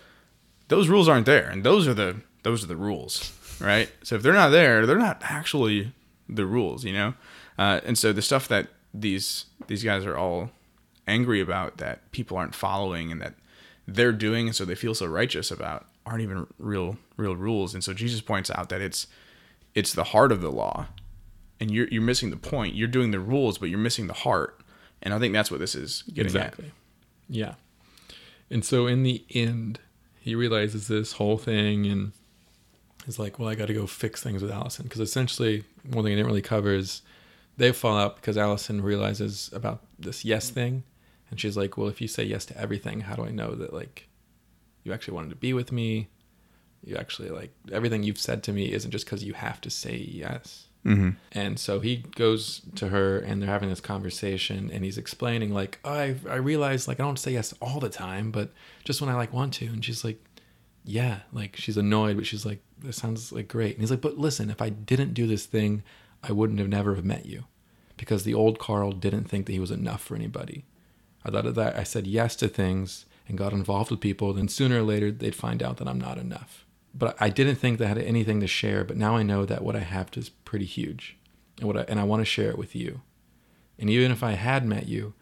those rules aren't there, and those are the those are the rules, right? So if they're not there, they're not actually the rules, you know. Uh, and so the stuff that these these guys are all angry about that people aren't following and that they're doing, and so they feel so righteous about, aren't even real real rules. And so Jesus points out that it's it's the heart of the law, and you're you're missing the point. You're doing the rules, but you're missing the heart. And I think that's what this is getting exactly yeah and so in the end he realizes this whole thing and is like well i got to go fix things with allison because essentially one thing i didn't really cover is they fall out because allison realizes about this yes thing and she's like well if you say yes to everything how do i know that like you actually wanted to be with me you actually like everything you've said to me isn't just because you have to say yes Mm-hmm. And so he goes to her and they're having this conversation and he's explaining like, oh, I, I realize like I don't say yes all the time, but just when I like want to. And she's like, yeah, like she's annoyed, but she's like, this sounds like great. And he's like, but listen, if I didn't do this thing, I wouldn't have never have met you because the old Carl didn't think that he was enough for anybody. I thought of that. I said yes to things and got involved with people. Then sooner or later, they'd find out that I'm not enough but I didn't think that I had anything to share. But now I know that what I have is pretty huge, and what I, and I want to share it with you. And even if I had met you,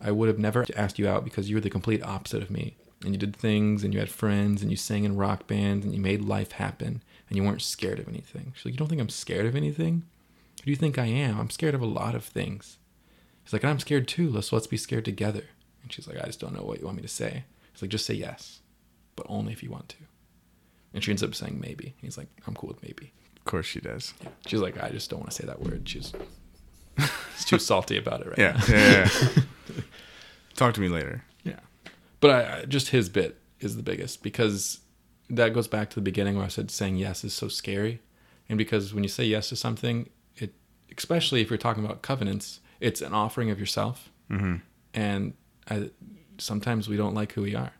I would have never asked you out because you were the complete opposite of me. And you did things, and you had friends, and you sang in rock bands, and you made life happen, and you weren't scared of anything. She's like, you don't think I'm scared of anything? Who do you think I am? I'm scared of a lot of things. He's like, I'm scared too. Let's let's be scared together. And she's like, I just don't know what you want me to say. He's like, just say yes, but only if you want to. And she ends up saying maybe. He's like, I'm cool with maybe. Of course she does. Yeah. She's like, I just don't want to say that word. She's, she's too salty about it right Yeah. now. Yeah. yeah. Talk to me later. Yeah. But I, I just his bit is the biggest because that goes back to the beginning where I said saying yes is so scary. And because when you say yes to something, it especially if you're talking about covenants, it's an offering of yourself. Mm-hmm. And I, sometimes we don't like who we are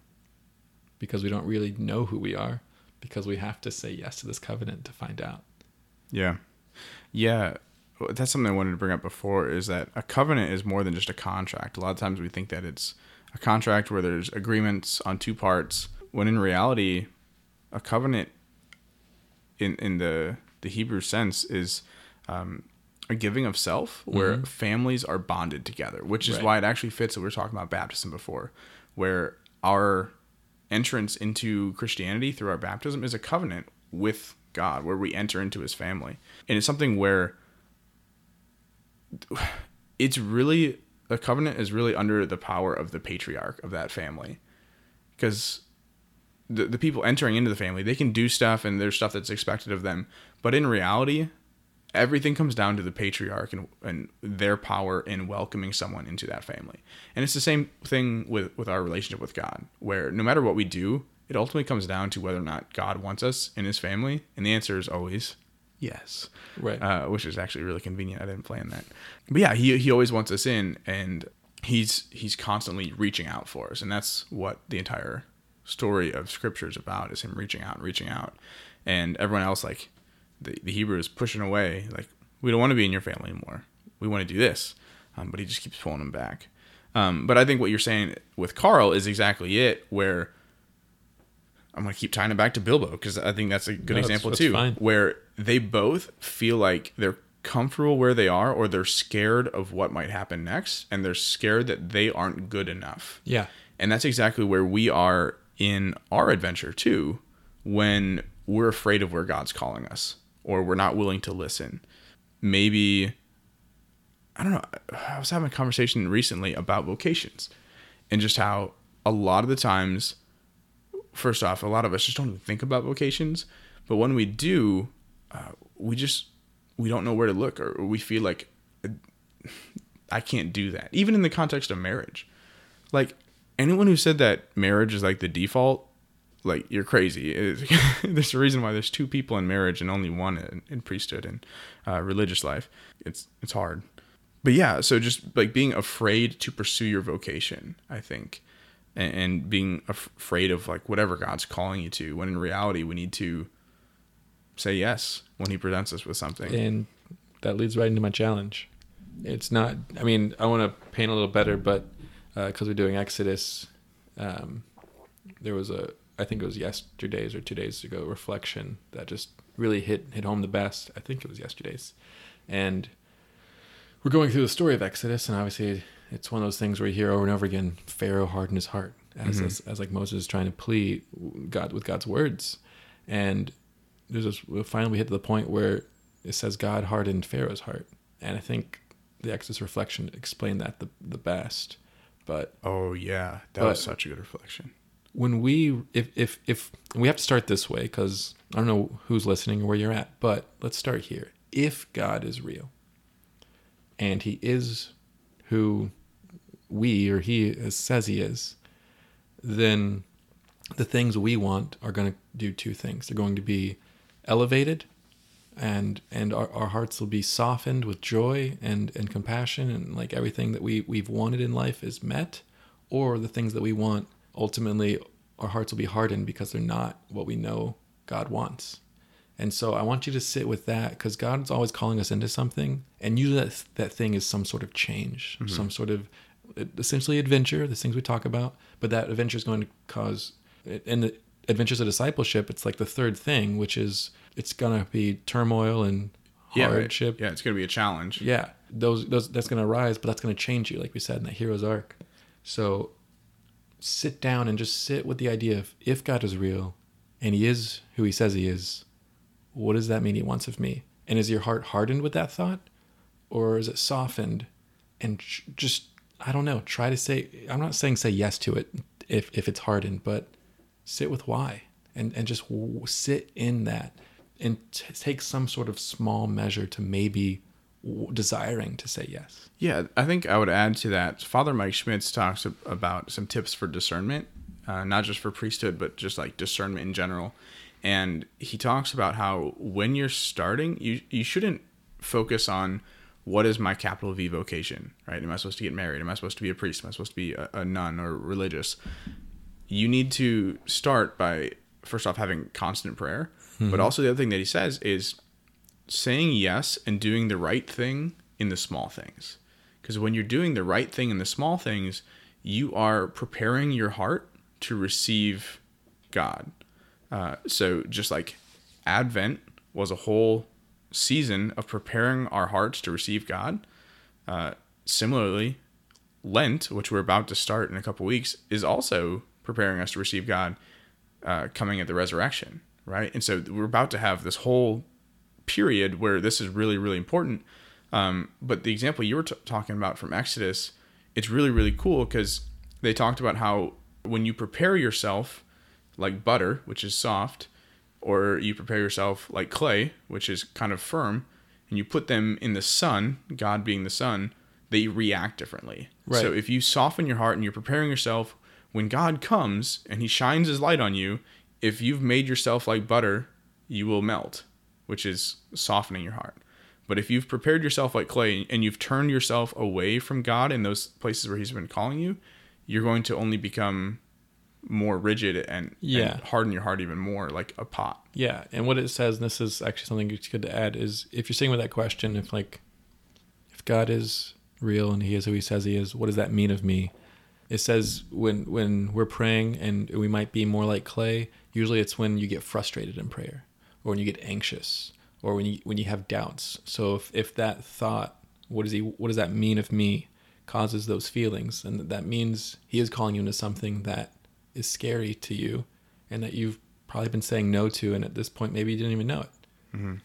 because we don't really know who we are because we have to say yes to this covenant to find out. Yeah. Yeah. That's something I wanted to bring up before is that a covenant is more than just a contract. A lot of times we think that it's a contract where there's agreements on two parts, when in reality, a covenant in, in the, the Hebrew sense is um, a giving of self where Mhm. families are bonded together, which is Right. why it actually fits that we were talking about baptism before, where our entrance into Christianity through our baptism is a covenant with God, where we enter into his family. And it's something where it's really, a covenant is really under the power of the patriarch of that family. Because the, the people entering into the family, they can do stuff and there's stuff that's expected of them. But in reality, everything comes down to the patriarch and, and their power in welcoming someone into that family. And it's the same thing with, with our relationship with God, where no matter what we do, it ultimately comes down to whether or not God wants us in his family. And the answer is always yes, Right. uh, which is actually really convenient. I didn't plan that. But yeah, he, he always wants us in and he's, he's constantly reaching out for us. And that's what the entire story of scripture is about is him reaching out and reaching out. And everyone else, like, the, the Hebrew is pushing away. Like, we don't want to be in your family anymore. We want to do this. Um, but he just keeps pulling them back. Um, but I think what you're saying with Carl is exactly it, where I'm going to keep tying it back to Bilbo because I think that's a good No, that's- example that's too, fine. where they both feel like they're comfortable where they are or they're scared of what might happen next and they're scared that they aren't good enough. yeah. And that's exactly where we are in our adventure too, when we're afraid of where God's calling us or we're not willing to listen. Maybe, I don't know, I was having a conversation recently about vocations and just how a lot of the times, first off, a lot of us just don't even think about vocations. But when we do, uh, we just, we don't know where to look or we feel like I can't do that. Even in the context of marriage. Like anyone who said that marriage is like the default, like you're crazy. There's a reason why there's two people in marriage and only one in, in priesthood and uh, religious life. It's it's hard. But yeah, so just like being afraid to pursue your vocation, I think, and, and being af- afraid of like whatever God's calling you to, when in reality we need to say yes when He presents us with something. And that leads right into my challenge. It's not, I mean, I want to paint a little better, but because we're doing Exodus, um, there was a, I think it was yesterday's or two days ago, reflection that just really hit, hit home the best. I think it was yesterday's. And we're going through the story of Exodus, and obviously it's one of those things where you hear over and over again, Pharaoh hardened his heart as, Mhm. as, as like Moses is trying to plead God with God's words. And there's this, well, finally we hit to the point where it says God hardened Pharaoh's heart. And I think the Exodus reflection explained that the, the best. But Oh yeah, that But- was such a good reflection. When we, if, if, if we have to start this way, because I don't know who's listening or where you're at, but let's start here. If God is real and he is who we or he says he is, then the things we want are going to do two things. They're going to be elevated and and our, our hearts will be softened with joy and and compassion and like everything that we we've wanted in life is met or the things that we want ultimately our hearts will be hardened because they're not what we know God wants. And so I want you to sit with that because God's always calling us into something, and usually that that thing is some sort of change, mm-hmm. some sort of essentially adventure, the things we talk about. But that adventure is going to cause, in the adventures of discipleship, it's like the third thing, which is it's gonna be turmoil and Yeah, right. hardship. Yeah, it's gonna be a challenge. Yeah, those those that's gonna arise, but that's gonna change you, like we said in that hero's arc. So sit down and just sit with the idea of if God is real and he is who he says he is, what does that mean he wants of me? And is your heart hardened with that thought? Or is it softened? And just I don't know, try to say I'm not saying say yes to it if if it's hardened, but sit with why and and just sit in that and t- take some sort of small measure to maybe desiring to say yes. Yeah, I think I would add to that. Father Mike Schmitz talks about some tips for discernment, uh, not just for priesthood, but just like discernment in general. And he talks about how when you're starting, you you shouldn't focus on what is my capital V vocation, right? Am I supposed to get married? Am I supposed to be a priest? Am I supposed to be a, a nun or religious? You need to start by first off having constant prayer, but also the other thing that he says is saying yes and doing the right thing in the small things. Because when you're doing the right thing in the small things, you are preparing your heart to receive God. Uh, so just like Advent was a whole season of preparing our hearts to receive God. Uh, similarly, Lent, which we're about to start in a couple weeks, is also preparing us to receive God uh, coming at the resurrection, right? And so we're about to have this whole period where this is really, really important. Um, but the example you were t- talking about from Exodus, it's really, really cool because they talked about how when you prepare yourself like butter, which is soft, or you prepare yourself like clay, which is kind of firm, and you put them in the sun, God being the sun, they react differently. Right. So if you soften your heart and you're preparing yourself, when God comes and he shines his light on you, if you've made yourself like butter, you will melt, which is softening your heart. But if you've prepared yourself like clay and you've turned yourself away from God in those places where he's been calling you, you're going to only become more rigid and, Yeah. and harden your heart even more like a pot. Yeah, and what it says, and this is actually something it's good to add, is if you're sitting with that question, if like, if God is real and He is who He says He is, what does that mean of me? It says when when we're praying and we might be more like clay. Usually, it's when you get frustrated in prayer, or when you get anxious, or when you when you have doubts. So if if that thought, what does He, what does that mean of me, causes those feelings, and that means He is calling you into something that is scary to you, and that you've probably been saying no to, and at this point maybe you didn't even know it.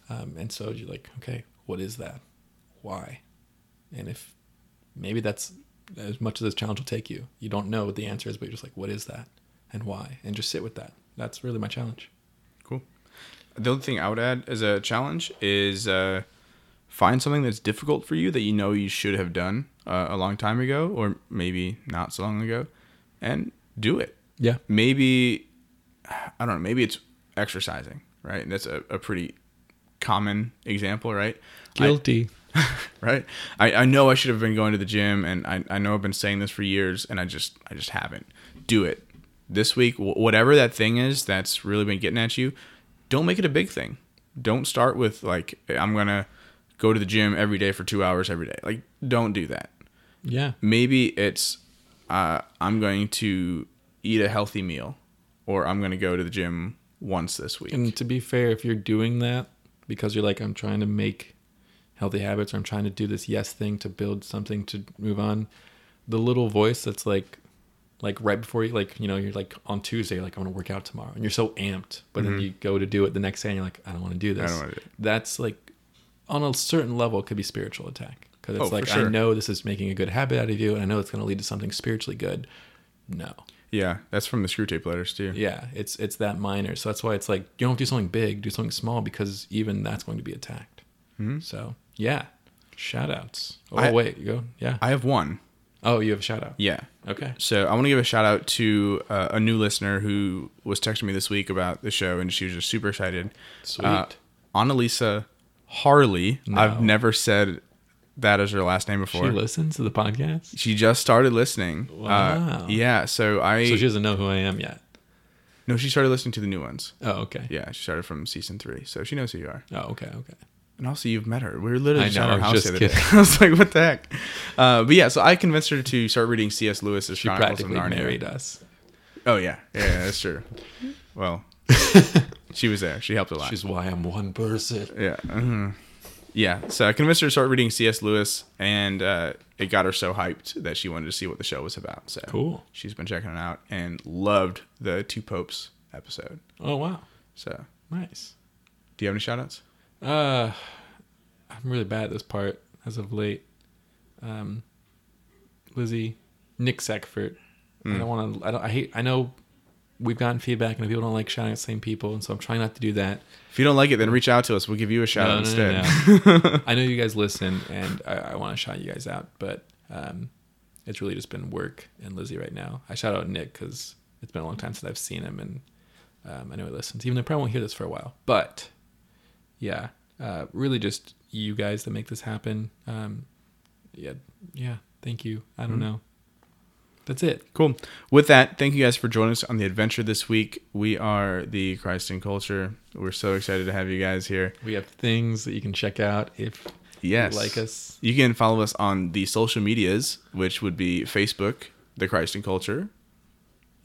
Um, and so you're like, okay, what is that? Why? And if maybe that's as much as this challenge will take you, you don't know what the answer is, but you're just like, what is that, and why? And just sit with that. That's really my challenge. The other thing I would add as a challenge is uh, find something that's difficult for you that you know you should have done uh, a long time ago, or maybe not so long ago, and do it. Yeah. Maybe I don't know. Maybe it's exercising, right? That's a, a pretty common example, right? I- Guilty. right? I, I know I should have been going to the gym, and I, I know I've been saying this for years, and I just I just haven't. Do it this week. Wh- whatever that thing is that's really been getting at you, don't make it a big thing. Don't start with like I'm gonna go to the gym every day for two hours every day. Like don't do that. yeah. Maybe it's uh, I'm going to eat a healthy meal, or I'm gonna go to the gym once this week. And to be fair, if you're doing that because you're like, I'm trying to make healthy habits or I'm trying to do this yes thing to build something to move on, the little voice that's like, like right before you, like, you know, you're like on Tuesday, like, I want to work out tomorrow. And you're so amped, but then mm-hmm. you go to do it the next day and you're like, I don't want to do this. do it. That's like, on a certain level, it could be spiritual attack. Because it's Oh, like, sure. I know this is making a good habit out of you and I know it's going to lead to something spiritually good. No. yeah, that's from the Screwtape letters too. Yeah, it's it's that minor. So that's why it's like you don't have to do something big, do something small because even that's going to be attacked. Hmm? So yeah, shout outs. Oh I- wait, you go. Yeah. I have one. Oh, you have a shout out. Yeah. Okay. So I want to give a shout out to uh, a new listener who was texting me this week about the show, and she was just super excited. Sweet. Uh, Annalisa Harley. No. I've never said that as her last name before. She listens to the podcast, She just started listening. Uh, Wow. yeah. So I so she doesn't know who I am yet. no, she started listening to the new ones. Oh, okay. Yeah, she started from season three, so she knows who you are. Oh, okay, okay. And also, you've met her. We were literally I just know, at I our house the other day. kidding. I was like, "What the heck?" Uh, but yeah, so I convinced her to start reading C.S. Lewis's She Chronicles of practically Narnia. married us. Oh yeah, yeah, that's true. Well, she was there. She helped a lot. She's why I'm one person. Yeah. mhm. Yeah. So I convinced her to start reading C.S. Lewis, and uh, it got her so hyped that she wanted to see what the show was about. So Cool. She's been checking it out and loved the Two Popes episode. Oh wow, So, nice. do you have any shout outs? Uh, I'm really bad at this part as of late. Um, Lizzie, Nick Sackford. I Hmm. don't want to. I don't. I hate. I know we've gotten feedback and people don't like shouting at the same people, and so I'm trying not to do that. If you don't like it, then reach out to us. We'll give you a shout out No, no, no, instead. no. I know you guys listen, and I, I want to shout you guys out, but um, it's really just been work and Lizzie right now. I shout out Nick because it's been a long time since I've seen him, and um, I know he listens. Even though I probably won't hear this for a while, but yeah, uh, really just you guys that make this happen. Um, yeah, yeah. Thank you. I don't know. That's it. Cool. With that, thank you guys for joining us on the adventure this week. We are the Christ in Culture. We're so excited to have you guys here. We have things that you can check out if Yes. you like us. You can follow us on the social medias, which would be Facebook, The Christ in Culture,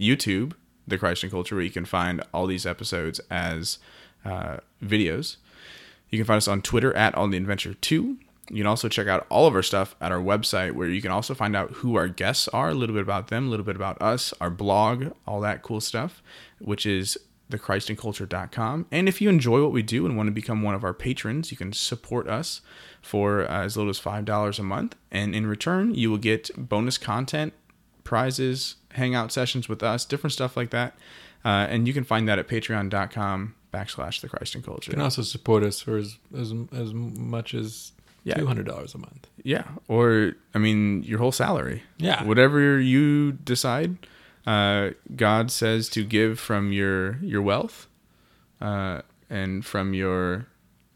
YouTube, The Christ in Culture, where you can find all these episodes as uh, videos. You can find us on Twitter at On the Adventure 2. You can also check out all of our stuff at our website, where you can also find out who our guests are, a little bit about them, a little bit about us, our blog, all that cool stuff, which is thechristinculture.com. And if you enjoy what we do and want to become one of our patrons, you can support us for uh, as little as $5 a month. And in return, you will get bonus content, prizes, hangout sessions with us, different stuff like that. Uh, and you can find that at patreon.com backslash the Christ in Culture. You can also support us for as as, as much as Yeah. two hundred dollars a month. Yeah, or I mean, your whole salary. Yeah. whatever you decide. Uh, God says to give from your your wealth, uh, and from your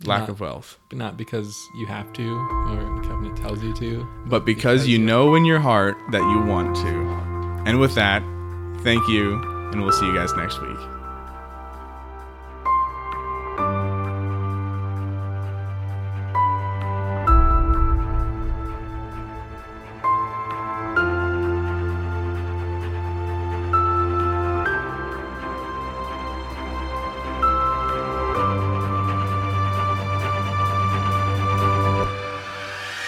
lack Not- of wealth, But not because you have to or the covenant tells you to. but because you know in your heart that you want to. And with that, thank you, and we'll see you guys next week.